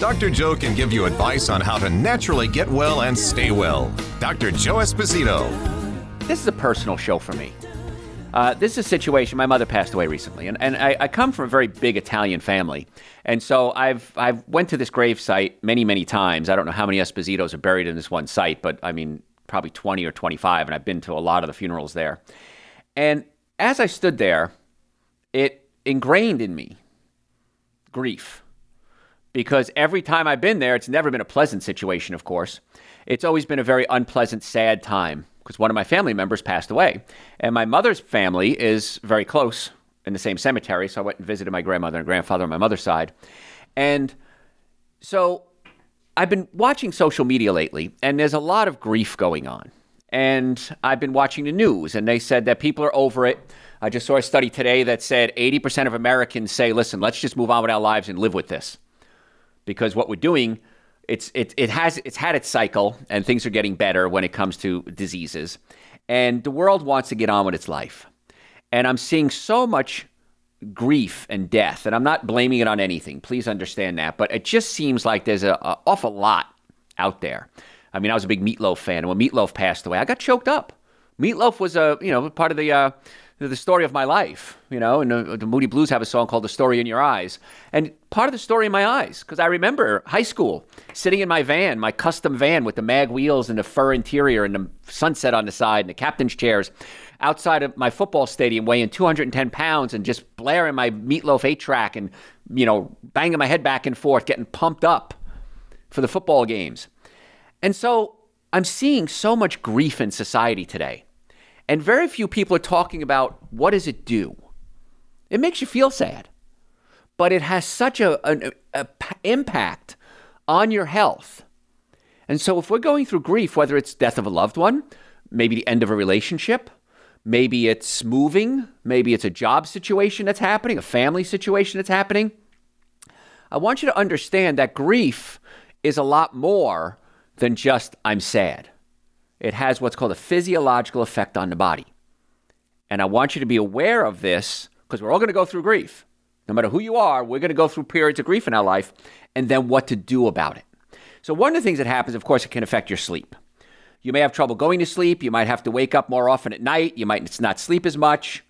Dr. Joe can give you advice on how to naturally get well and stay well. Dr. Joe Esposito. This is a personal show for me. Uh, this is a situation. My mother passed away recently, and, and I, I, come from a very big Italian family, and so I've I've went to this grave site many many times. I don't know how many Espositos are buried in this one site, but I mean probably twenty or twenty five, and I've been to a lot of the funerals there. And as I stood there, it ingrained in me grief because every time I've been there, it's never been a pleasant situation, of course. It's always been a very unpleasant, sad time because one of my family members passed away. And my mother's family is very close in the same cemetery. So I went and visited my grandmother and grandfather on my mother's side. And so I've been watching social media lately, and there's a lot of grief going on. And I've been watching the news, and they said that people are over it. I just saw a study today that said 80% of Americans say, listen, let's just move on with our lives and live with this because what we're doing it's it, it has it's had its cycle and things are getting better when it comes to diseases. And the world wants to get on with its life. And i'm seeing so much grief and death and i'm not blaming it on anything. Please understand that. But it just seems like there's an awful lot out there. I mean i was a big Meat Loaf fan. And when Meat Loaf passed away i got choked up. Meat Loaf was a you know part of the uh, the story of my life, you know, and the, Moody Blues have a song called The Story in Your Eyes. And part of the story in my eyes, because I remember high school, sitting in my van, my custom van with the mag wheels and the fur interior and the sunset on the side and the captain's chairs outside of my football stadium weighing 210 pounds and just blaring my Meat Loaf 8 track and, you know, banging my head back and forth, getting pumped up for the football games. And so I'm seeing so much grief in society today and very few people are talking about what does it do? It makes you feel sad, but it has such a, an impact on your health. And so if we're going through grief, whether it's death of a loved one, maybe the end of a relationship, maybe it's moving, maybe it's a job situation that's happening, a family situation that's happening, I want you to understand that grief is a lot more than just I'm sad it has what's called a physiological effect on the body. And I want you to be aware of this because we're all going to go through grief. No matter who you are, we're going to go through periods of grief in our life and then what to do about it. So, one of the things that happens, of course, it can affect your sleep. You may have trouble going to sleep. You might have to wake up more often at night. You might not sleep as much.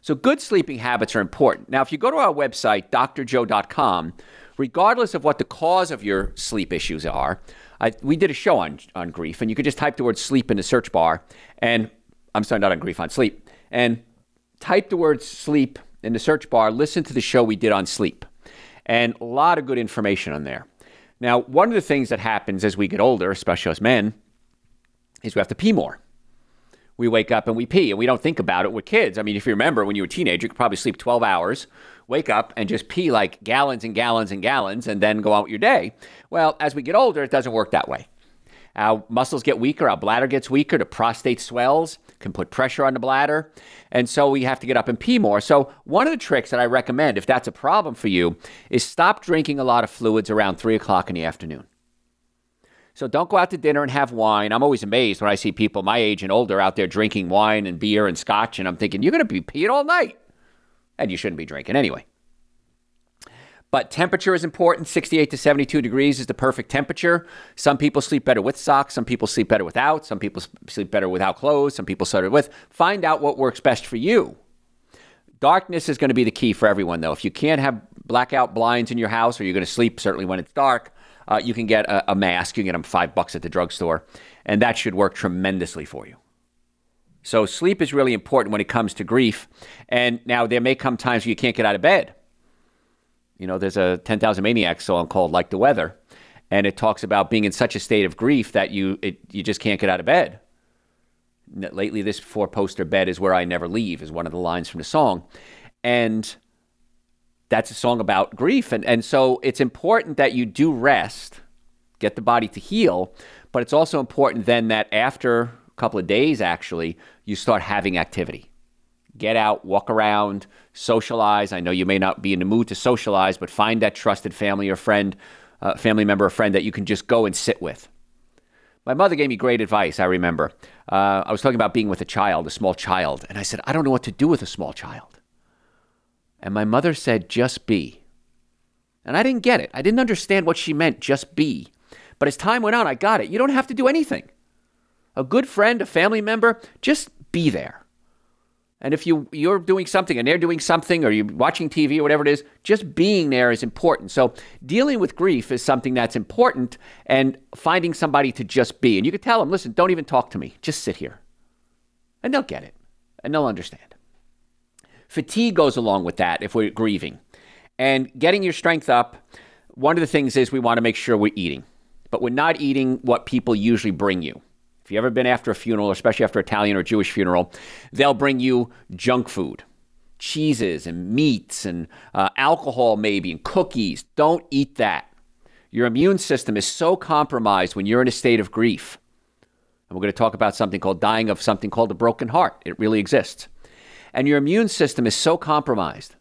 So, good sleeping habits are important. Now, if you go to our website, drjoe.com, regardless of what the cause of your sleep issues are, I, we did a show on on grief, and you could just type the word sleep in the search bar, and I'm sorry, not on grief, on sleep, and type the word sleep in the search bar. Listen to the show we did on sleep, and a lot of good information on there. Now, one of the things that happens as we get older, especially as men, is we have to pee more. We wake up and we pee, and we don't think about it with kids. I mean, if you remember when you were a teenager, you could probably sleep 12 hours wake up and just pee like gallons and gallons and gallons and then go out your day. Well, as we get older, it doesn't work that way. Our muscles get weaker, our bladder gets weaker, the prostate swells, can put pressure on the bladder, and so we have to get up and pee more. So, one of the tricks that I recommend, if that's a problem for you, is stop drinking a lot of fluids around three o'clock in the afternoon. So don't go out to dinner and have wine. I'm always amazed when I see people my age and older out there drinking wine and beer and scotch, and I'm thinking, you're going to be peeing all night and you shouldn't be drinking anyway. But temperature is important. 68 to 72 degrees is the perfect temperature. Some people sleep better with socks. Some people sleep better without. Some people sleep better without clothes. Some people sleep with. Find out what works best for you. Darkness is going to be the key for everyone, though. If you can't have blackout blinds in your house or you're going to sleep certainly when it's dark, uh, you can get a, a mask. You can get them five bucks at the drugstore, and that should work tremendously for you. So sleep is really important when it comes to grief. And now there may come times where you can't get out of bed. You know, there's a 10,000 Maniacs song called Like the Weather, and it talks about being in such a state of grief that you it, you just can't get out of bed. Lately, this four poster bed is where I never leave, is one of the lines from the song. And that's a song about grief. And, and so it's important that you do rest, get the body to heal. But it's also important then that after couple of days, actually, you start having activity. Get out, walk around, socialize. I know you may not be in the mood to socialize, but find that trusted family or friend, uh, family member or friend that you can just go and sit with. My mother gave me great advice, I remember. Uh, I was talking about being with a child, a small child, and I said, I don't know what to do with a small child. And my mother said, just be. And I didn't get it. I didn't understand what she meant, just be. But as time went on, I got it. You don't have to do anything. A good friend, a family member, just be there. And if you you're doing something and they're doing something or you're watching TV or whatever it is, just being there is important. So dealing with grief is something that's important and finding somebody to just be. And you can tell them, listen, don't even talk to me. Just sit here. And they'll get it. And they'll understand. Fatigue goes along with that if we're grieving. And getting your strength up, one of the things is we want to make sure we're eating. But we're not eating what people usually bring you. You've ever been after a funeral, especially after Italian or Jewish funeral, they'll bring you junk food, cheeses and meats and uh, alcohol, maybe, and cookies. Don't eat that. Your immune system is so compromised when you're in a state of grief. And we're going to talk about something called dying of something called a broken heart. It really exists. And your immune system is so compromised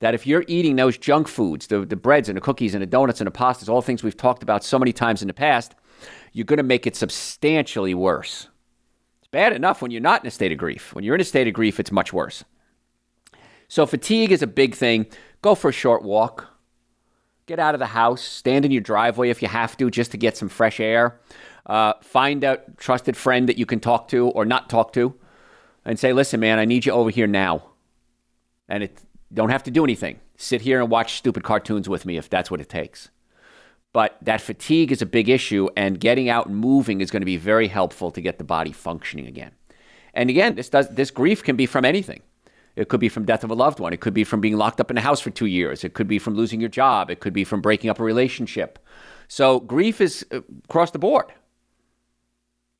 that if you're eating those junk foods, the, the breads and the cookies and the donuts and the pastas, all things we've talked about so many times in the past, you're going to make it substantially worse. It's bad enough when you're not in a state of grief. When you're in a state of grief, it's much worse. So, fatigue is a big thing. Go for a short walk. Get out of the house. Stand in your driveway if you have to, just to get some fresh air. Uh, find a trusted friend that you can talk to or not talk to and say, listen, man, I need you over here now. And it don't have to do anything. Sit here and watch stupid cartoons with me if that's what it takes. But that fatigue is a big issue, and getting out and moving is going to be very helpful to get the body functioning again. And again, this does this grief can be from anything. It could be from death of a loved one. It could be from being locked up in a house for two years. It could be from losing your job. It could be from breaking up a relationship. So grief is uh, across the board.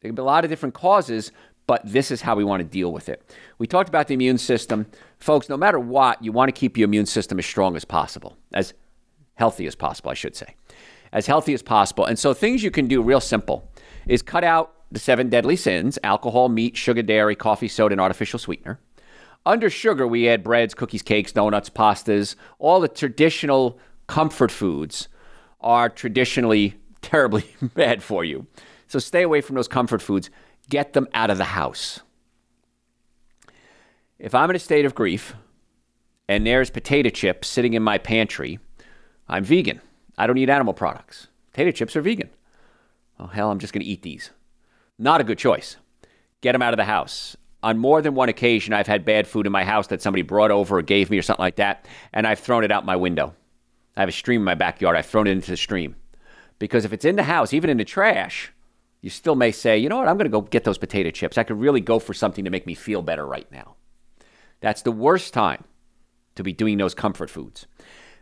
There can be a lot of different causes, but this is how we want to deal with it. We talked about the immune system. Folks, no matter what, you want to keep your immune system as strong as possible, as healthy as possible, I should say as healthy as possible. And so things you can do real simple is cut out the seven deadly sins alcohol, meat, sugar, dairy, coffee, soda, and artificial sweetener. Under sugar, we add breads, cookies, cakes, donuts, pastas. All the traditional comfort foods are traditionally terribly bad for you. So stay away from those comfort foods. Get them out of the house. If I'm in a state of grief and there's potato chips sitting in my pantry, I'm vegan. I don't eat animal products. Potato chips are vegan. Oh, hell, I'm just going to eat these. Not a good choice. Get them out of the house. On more than one occasion, I've had bad food in my house that somebody brought over or gave me or something like that, and I've thrown it out my window. I have a stream in my backyard. I've thrown it into the stream. Because if it's in the house, even in the trash, you still may say, you know what, I'm going to go get those potato chips. I could really go for something to make me feel better right now. That's the worst time to be doing those comfort foods.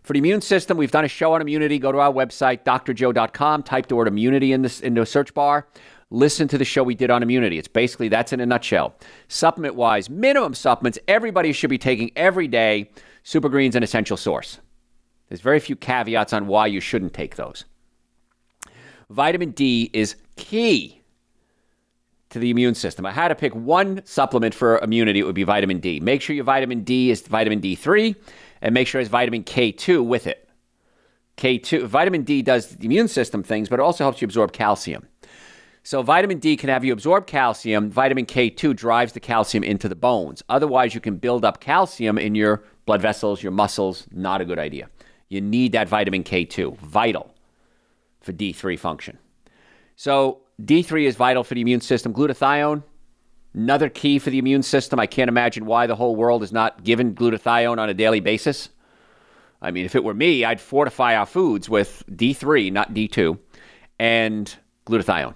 For the immune system, we've done a show on immunity. Go to our website, drjoe.com, type the word immunity in, this, in the search bar. Listen to the show we did on immunity. It's basically that's in a nutshell. Supplement wise, minimum supplements everybody should be taking every day. Super Greens an essential source. There's very few caveats on why you shouldn't take those. Vitamin D is key to the immune system. I had to pick one supplement for immunity, it would be vitamin D. Make sure your vitamin D is vitamin D3 and make sure it has vitamin K2 with it. K2, vitamin D does the immune system things, but it also helps you absorb calcium. So, vitamin D can have you absorb calcium. Vitamin K2 drives the calcium into the bones. Otherwise, you can build up calcium in your blood vessels, your muscles. Not a good idea. You need that vitamin K2, vital for D3 function. So, D3 is vital for the immune system. Glutathione, Another key for the immune system. I can't imagine why the whole world is not given glutathione on a daily basis. I mean, if it were me, I'd fortify our foods with D3, not D2, and glutathione.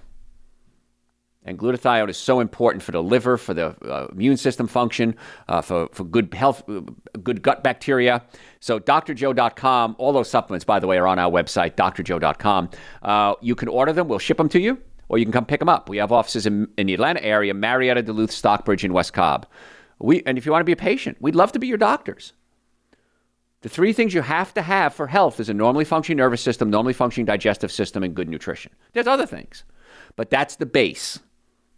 And glutathione is so important for the liver, for the uh, immune system function, uh, for, for good health, uh, good gut bacteria. So, drjoe.com, all those supplements, by the way, are on our website, drjoe.com. Uh, you can order them, we'll ship them to you or you can come pick them up. We have offices in, in the Atlanta area, Marietta, Duluth, Stockbridge, and West Cobb. We, and if you want to be a patient, we'd love to be your doctors. The three things you have to have for health is a normally functioning nervous system, normally functioning digestive system, and good nutrition. There's other things, but that's the base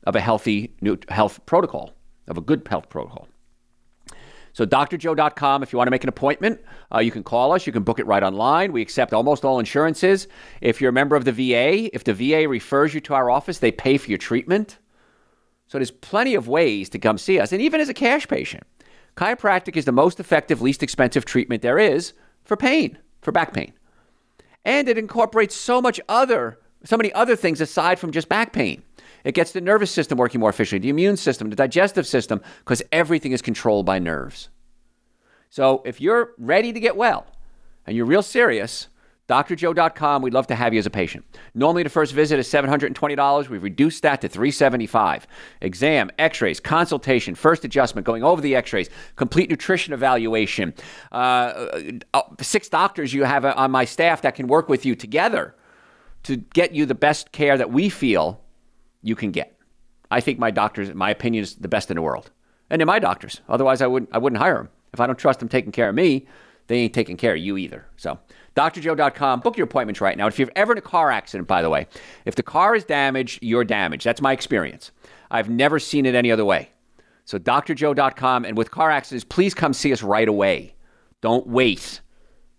of a healthy health protocol, of a good health protocol. So, drjoe.com, if you want to make an appointment, uh, you can call us. You can book it right online. We accept almost all insurances. If you're a member of the VA, if the VA refers you to our office, they pay for your treatment. So, there's plenty of ways to come see us. And even as a cash patient, chiropractic is the most effective, least expensive treatment there is for pain, for back pain. And it incorporates so much other, so many other things aside from just back pain. It gets the nervous system working more efficiently, the immune system, the digestive system, because everything is controlled by nerves. So if you're ready to get well and you're real serious, drjoe.com. We'd love to have you as a patient. Normally, the first visit is $720. We've reduced that to 375. Exam, x rays, consultation, first adjustment, going over the x rays, complete nutrition evaluation. Uh, uh, six doctors you have on my staff that can work with you together to get you the best care that we feel you can get. I think my doctors, my opinion, is the best in the world. And they're my doctors. Otherwise, I wouldn't, I wouldn't hire them. If I don't trust them taking care of me, they ain't taking care of you either. So, drjoe.com, book your appointments right now. If you're ever in a car accident, by the way, if the car is damaged, you're damaged. That's my experience. I've never seen it any other way. So, drjoe.com. And with car accidents, please come see us right away. Don't wait,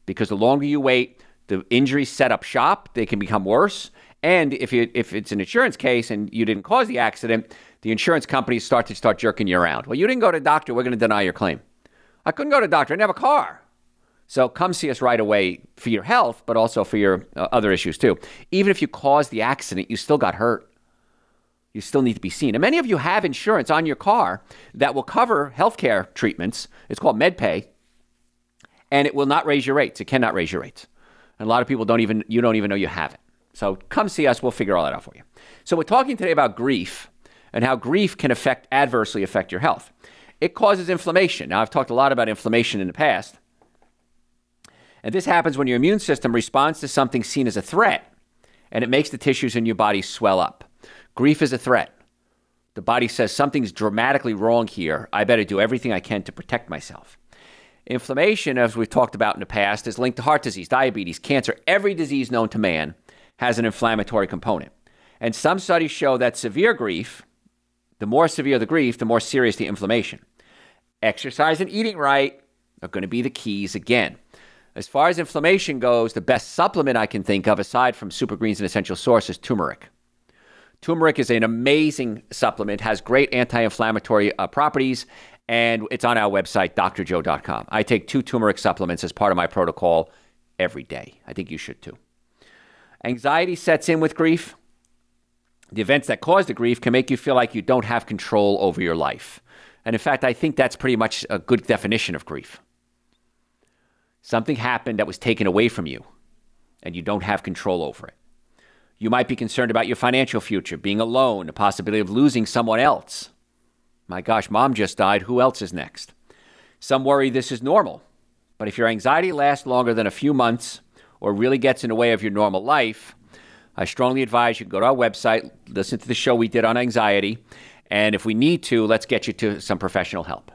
because the longer you wait, the injuries set up shop, they can become worse. And if you if it's an insurance case and you didn't cause the accident, the insurance companies start to start jerking you around. Well, you didn't go to doctor. We're going to deny your claim. I couldn't go to doctor. I didn't have a car. So come see us right away for your health, but also for your uh, other issues too. Even if you caused the accident, you still got hurt. You still need to be seen. And many of you have insurance on your car that will cover healthcare treatments. It's called MedPay, and it will not raise your rates. It cannot raise your rates. And a lot of people don't even you don't even know you have it. So come see us. We'll figure all that out for you. So we're talking today about grief and how grief can affect adversely affect your health. It causes inflammation. Now I've talked a lot about inflammation in the past. And this happens when your immune system responds to something seen as a threat and it makes the tissues in your body swell up. Grief is a threat. The body says something's dramatically wrong here. I better do everything I can to protect myself. Inflammation, as we've talked about in the past, is linked to heart disease, diabetes, cancer, every disease known to man has an inflammatory component. And some studies show that severe grief, the more severe the grief, the more serious the inflammation. Exercise and eating right are going to be the keys again. As far as inflammation goes, the best supplement I can think of, aside from super greens and essential source, is turmeric. Turmeric is an amazing supplement, has great anti inflammatory uh, properties, and it's on our website, drjoe.com. I take two turmeric supplements as part of my protocol every day. I think you should too. Anxiety sets in with grief. The events that cause the grief can make you feel like you don't have control over your life. And in fact, I think that's pretty much a good definition of grief. Something happened that was taken away from you, and you don't have control over it. You might be concerned about your financial future, being alone, the possibility of losing someone else. My gosh, mom just died. Who else is next? Some worry this is normal. But if your anxiety lasts longer than a few months, or really gets in the way of your normal life, I strongly advise you go to our website, listen to the show we did on anxiety, and if we need to, let's get you to some professional help.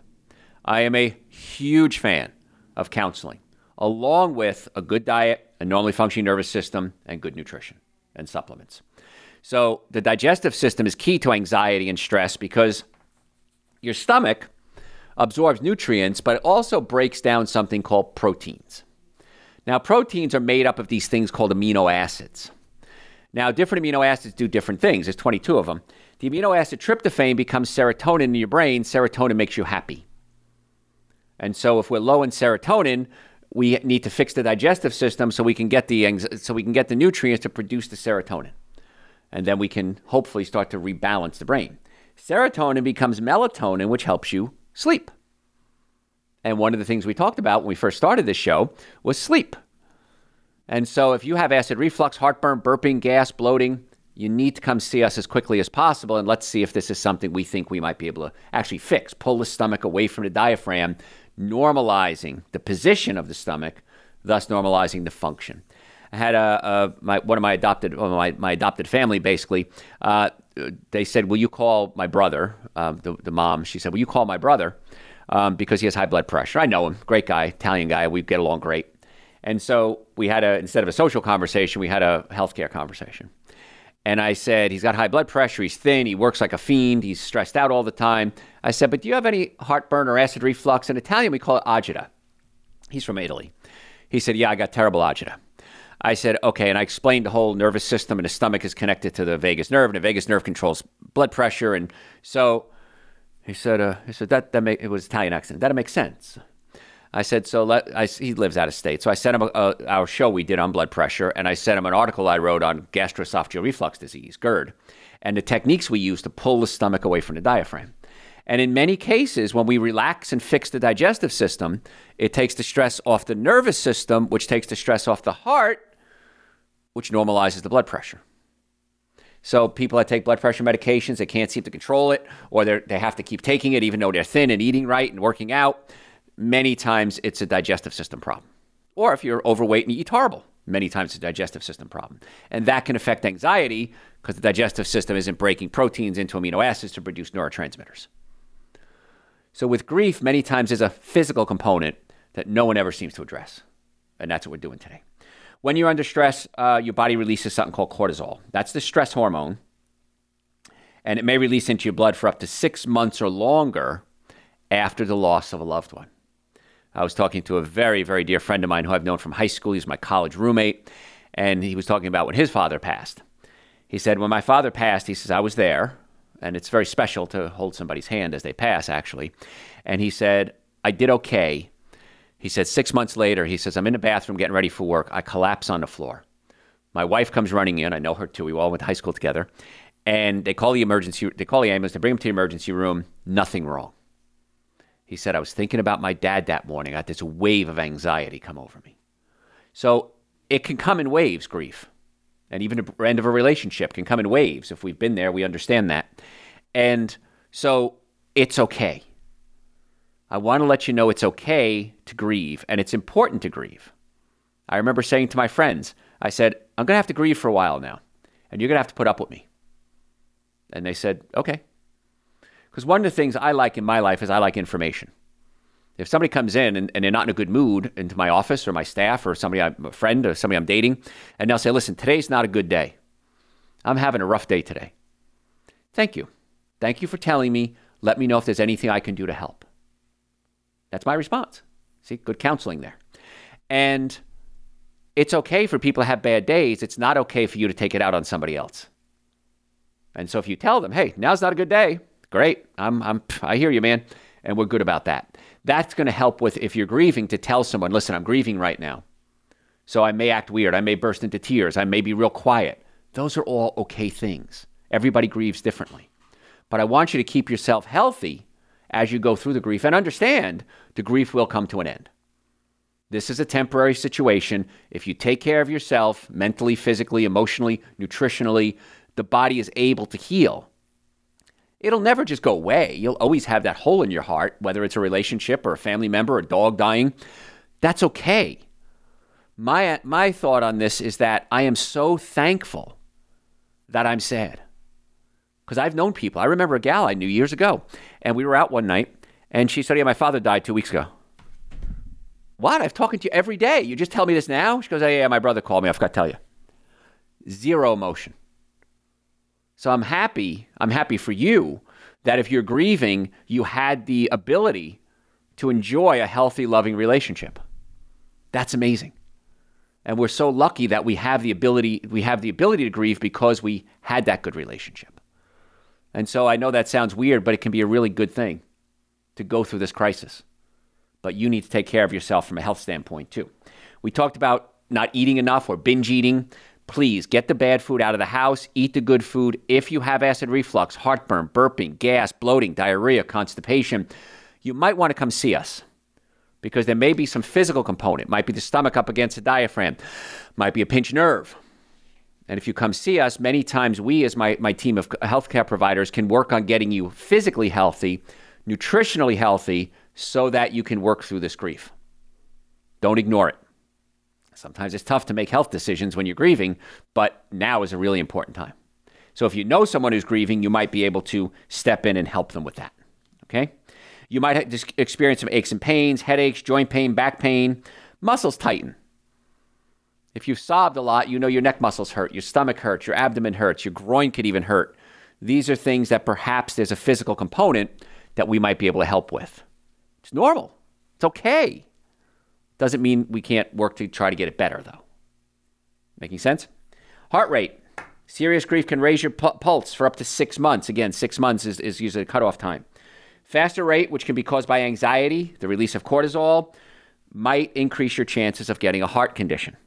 I am a huge fan of counseling, along with a good diet, a normally functioning nervous system, and good nutrition and supplements. So, the digestive system is key to anxiety and stress because your stomach absorbs nutrients, but it also breaks down something called proteins. Now, proteins are made up of these things called amino acids. Now, different amino acids do different things. There's 22 of them. The amino acid tryptophan becomes serotonin in your brain. Serotonin makes you happy. And so, if we're low in serotonin, we need to fix the digestive system so we can get the so we can get the nutrients to produce the serotonin, and then we can hopefully start to rebalance the brain. Serotonin becomes melatonin, which helps you sleep. And one of the things we talked about when we first started this show was sleep. And so if you have acid reflux, heartburn, burping, gas, bloating, you need to come see us as quickly as possible and let's see if this is something we think we might be able to actually fix. Pull the stomach away from the diaphragm, normalizing the position of the stomach, thus normalizing the function. I had a, a my, one of my adopted my, my adopted family basically. Uh, they said, "Will you call my brother?" Uh, the, the mom. She said, "Will you call my brother?" Um, because he has high blood pressure. I know him, great guy, Italian guy. We get along great. And so we had a, instead of a social conversation, we had a healthcare conversation. And I said, he's got high blood pressure, he's thin, he works like a fiend, he's stressed out all the time. I said, but do you have any heartburn or acid reflux? In Italian, we call it agita. He's from Italy. He said, yeah, I got terrible agita. I said, okay. And I explained the whole nervous system and the stomach is connected to the vagus nerve, and the vagus nerve controls blood pressure. And so he said, uh, he said that, that make, it was Italian accent. That'll make sense. I said, so let, I, he lives out of state. So I sent him a, a, our show we did on blood pressure, and I sent him an article I wrote on gastroesophageal reflux disease, GERD, and the techniques we use to pull the stomach away from the diaphragm. And in many cases, when we relax and fix the digestive system, it takes the stress off the nervous system, which takes the stress off the heart, which normalizes the blood pressure. So people that take blood pressure medications, they can't seem to control it, or they have to keep taking it even though they're thin and eating right and working out many times it's a digestive system problem. Or if you're overweight and you eat horrible, many times it's a digestive system problem. And that can affect anxiety because the digestive system isn't breaking proteins into amino acids to produce neurotransmitters. So with grief, many times there's a physical component that no one ever seems to address. And that's what we're doing today. When you're under stress, uh, your body releases something called cortisol. That's the stress hormone. And it may release into your blood for up to six months or longer after the loss of a loved one. I was talking to a very, very dear friend of mine who I've known from high school. He's my college roommate. And he was talking about when his father passed. He said, When my father passed, he says, I was there. And it's very special to hold somebody's hand as they pass, actually. And he said, I did okay. He said, Six months later, he says, I'm in the bathroom getting ready for work. I collapse on the floor. My wife comes running in. I know her too. We all went to high school together. And they call the emergency, they call the ambulance, they bring him to the emergency room. Nothing wrong. He said, I was thinking about my dad that morning. I had this wave of anxiety come over me. So it can come in waves, grief. And even the end of a relationship can come in waves. If we've been there, we understand that. And so it's okay. I want to let you know it's okay to grieve, and it's important to grieve. I remember saying to my friends, I said, I'm going to have to grieve for a while now, and you're going to have to put up with me. And they said, okay. Because one of the things I like in my life is I like information. If somebody comes in and, and, they're not in a good mood into my office or my staff or somebody I'm a friend or somebody I'm dating, and they'll say, listen, today's not a good day. I'm having a rough day today. Thank you. Thank you for telling me. Let me know if there's anything I can do to help. That's my response. See, good counseling there. And it's okay for people to have bad days. It's not okay for you to take it out on somebody else. And so if you tell them, hey, now's not a good day, Great. I'm, I'm, I hear you, man. And we're good about that. That's going to help with if you're grieving to tell someone, listen, I'm grieving right now. So I may act weird. I may burst into tears. I may be real quiet. Those are all okay things. Everybody grieves differently. But I want you to keep yourself healthy as you go through the grief and understand the grief will come to an end. This is a temporary situation. If you take care of yourself mentally, physically, emotionally, nutritionally, the body is able to heal it'll never just go away. You'll always have that hole in your heart, whether it's a relationship or a family member or a dog dying. That's okay. My, my thought on this is that I am so thankful that I'm sad. Because I've known people. I remember a gal I knew years ago, and we were out one night, and she said, Yeah, my father died two weeks ago. What? I've talking to you every day. You just tell me this now? She goes, oh, Yeah, my brother called me. I forgot to tell you. Zero emotion. So I'm happy. I'm happy for you that if you're grieving, you had the ability to enjoy a healthy, loving relationship. That's amazing. And we're so lucky that we have the ability we have the ability to grieve because we had that good relationship. And so I know that sounds weird, but it can be a really good thing to go through this crisis. But you need to take care of yourself from a health standpoint too. We talked about not eating enough or binge eating please get the bad food out of the house, eat the good food. If you have acid reflux, heartburn, burping, gas, bloating, diarrhea, constipation, you might want to come see us because there may be some physical component. Might be the stomach up against the diaphragm, might be a pinched nerve. And if you come see us, many times we, as my, my team of healthcare providers, can work on getting you physically healthy, nutritionally healthy, so that you can work through this grief. Don't ignore it. Sometimes it's tough to make health decisions when you're grieving, but now is a really important time. So if you know someone who's grieving, you might be able to step in and help them with that. Okay? You might experience some aches and pains, headaches, joint pain, back pain, muscles tighten. If you've sobbed a lot, you know your neck muscles hurt, your stomach hurts, your abdomen hurts, your groin could even hurt. These are things that perhaps there's a physical component that we might be able to help with. It's normal. It's okay. Doesn't mean we can't work to try to get it better, though. Making sense? Heart rate. Serious grief can raise your pu- pulse for up to six months. Again, six months is, is usually a cutoff time. Faster rate, which can be caused by anxiety, the release of cortisol, might increase your chances of getting a heart condition.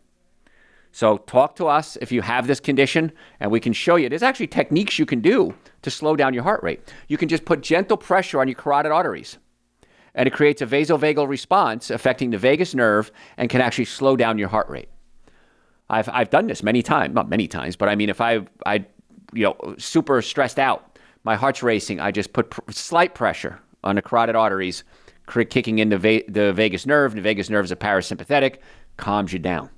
So, talk to us if you have this condition, and we can show you. There's actually techniques you can do to slow down your heart rate. You can just put gentle pressure on your carotid arteries, and it creates a vasovagal response affecting the vagus nerve and can actually slow down your heart rate. I've, I've done this many times, not many times, but I mean, if I, I, you know, super stressed out, my heart's racing, I just put pr- slight pressure on the carotid arteries, kicking into va- the vagus nerve. The vagus nerve is a parasympathetic, calms you down.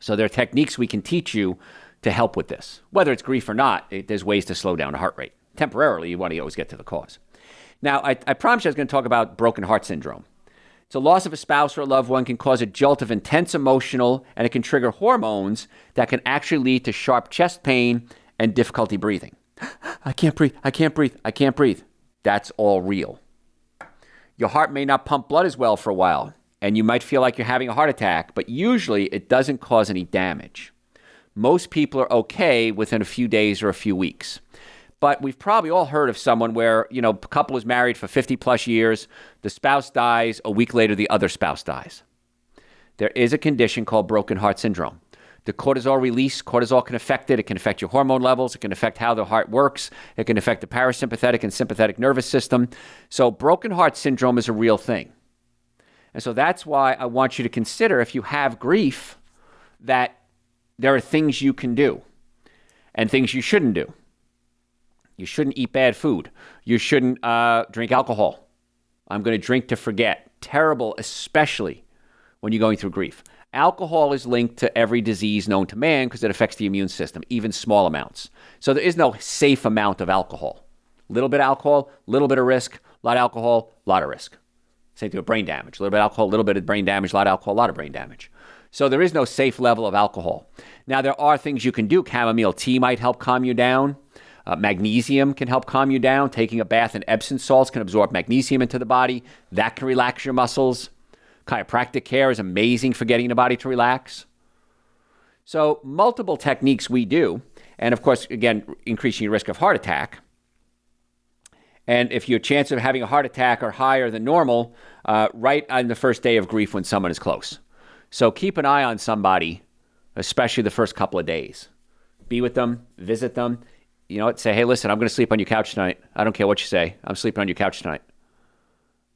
So there are techniques we can teach you to help with this. Whether it's grief or not, it, there's ways to slow down the heart rate. Temporarily, you want to always get to the cause. Now, I, I promised I was going to talk about broken heart syndrome. So, loss of a spouse or a loved one can cause a jolt of intense emotional, and it can trigger hormones that can actually lead to sharp chest pain and difficulty breathing. I can't breathe. I can't breathe. I can't breathe. That's all real. Your heart may not pump blood as well for a while, and you might feel like you're having a heart attack, but usually it doesn't cause any damage. Most people are okay within a few days or a few weeks. But we've probably all heard of someone where, you know, a couple is married for 50 plus years, the spouse dies, a week later, the other spouse dies. There is a condition called broken heart syndrome. The cortisol release, cortisol can affect it. It can affect your hormone levels. It can affect how the heart works. It can affect the parasympathetic and sympathetic nervous system. So, broken heart syndrome is a real thing. And so that's why I want you to consider if you have grief, that there are things you can do and things you shouldn't do. You shouldn't eat bad food. You shouldn't uh, drink alcohol. I'm going to drink to forget. Terrible, especially when you're going through grief. Alcohol is linked to every disease known to man because it affects the immune system, even small amounts. So there is no safe amount of alcohol. Little bit of alcohol, little bit of risk. A lot of alcohol, a lot of risk. Same thing with brain damage. A little bit of alcohol, a little bit of brain damage, a lot of alcohol, a lot of brain damage. So there is no safe level of alcohol. Now there are things you can do. Chamomile tea might help calm you down. Uh, magnesium can help calm you down. Taking a bath in Epsom salts can absorb magnesium into the body. That can relax your muscles. Chiropractic care is amazing for getting the body to relax. So, multiple techniques we do. And of course, again, increasing your risk of heart attack. And if your chance of having a heart attack are higher than normal, uh, right on the first day of grief when someone is close. So keep an eye on somebody, especially the first couple of days. Be with them, visit them. You know, what? say, hey, listen, I'm going to sleep on your couch tonight. I don't care what you say. I'm sleeping on your couch tonight.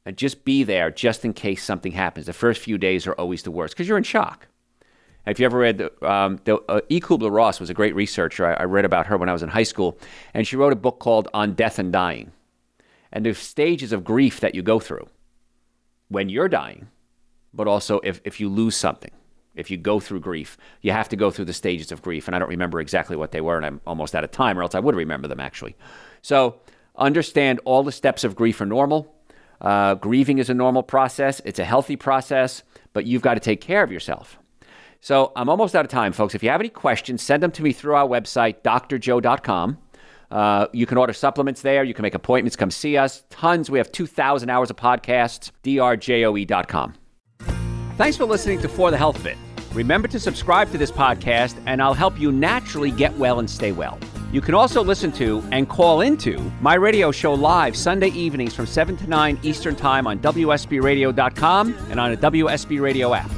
And just be there just in case something happens. The first few days are always the worst because you're in shock. If you ever read, um, the, uh, E. Kubler Ross was a great researcher. I, I read about her when I was in high school. And she wrote a book called On Death and Dying. And the stages of grief that you go through when you're dying, but also if, if you lose something. If you go through grief, you have to go through the stages of grief. And I don't remember exactly what they were, and I'm almost out of time, or else I would remember them actually. So understand all the steps of grief are normal. Uh, grieving is a normal process, it's a healthy process, but you've got to take care of yourself. So I'm almost out of time, folks. If you have any questions, send them to me through our website, drjoe.com. Uh, you can order supplements there. You can make appointments, come see us. Tons. We have 2,000 hours of podcasts. drjoe.com. Thanks for listening to For the Health of It. Remember to subscribe to this podcast, and I'll help you naturally get well and stay well. You can also listen to and call into my radio show live Sunday evenings from 7 to 9 Eastern Time on WSBRadio.com and on a WSB Radio app.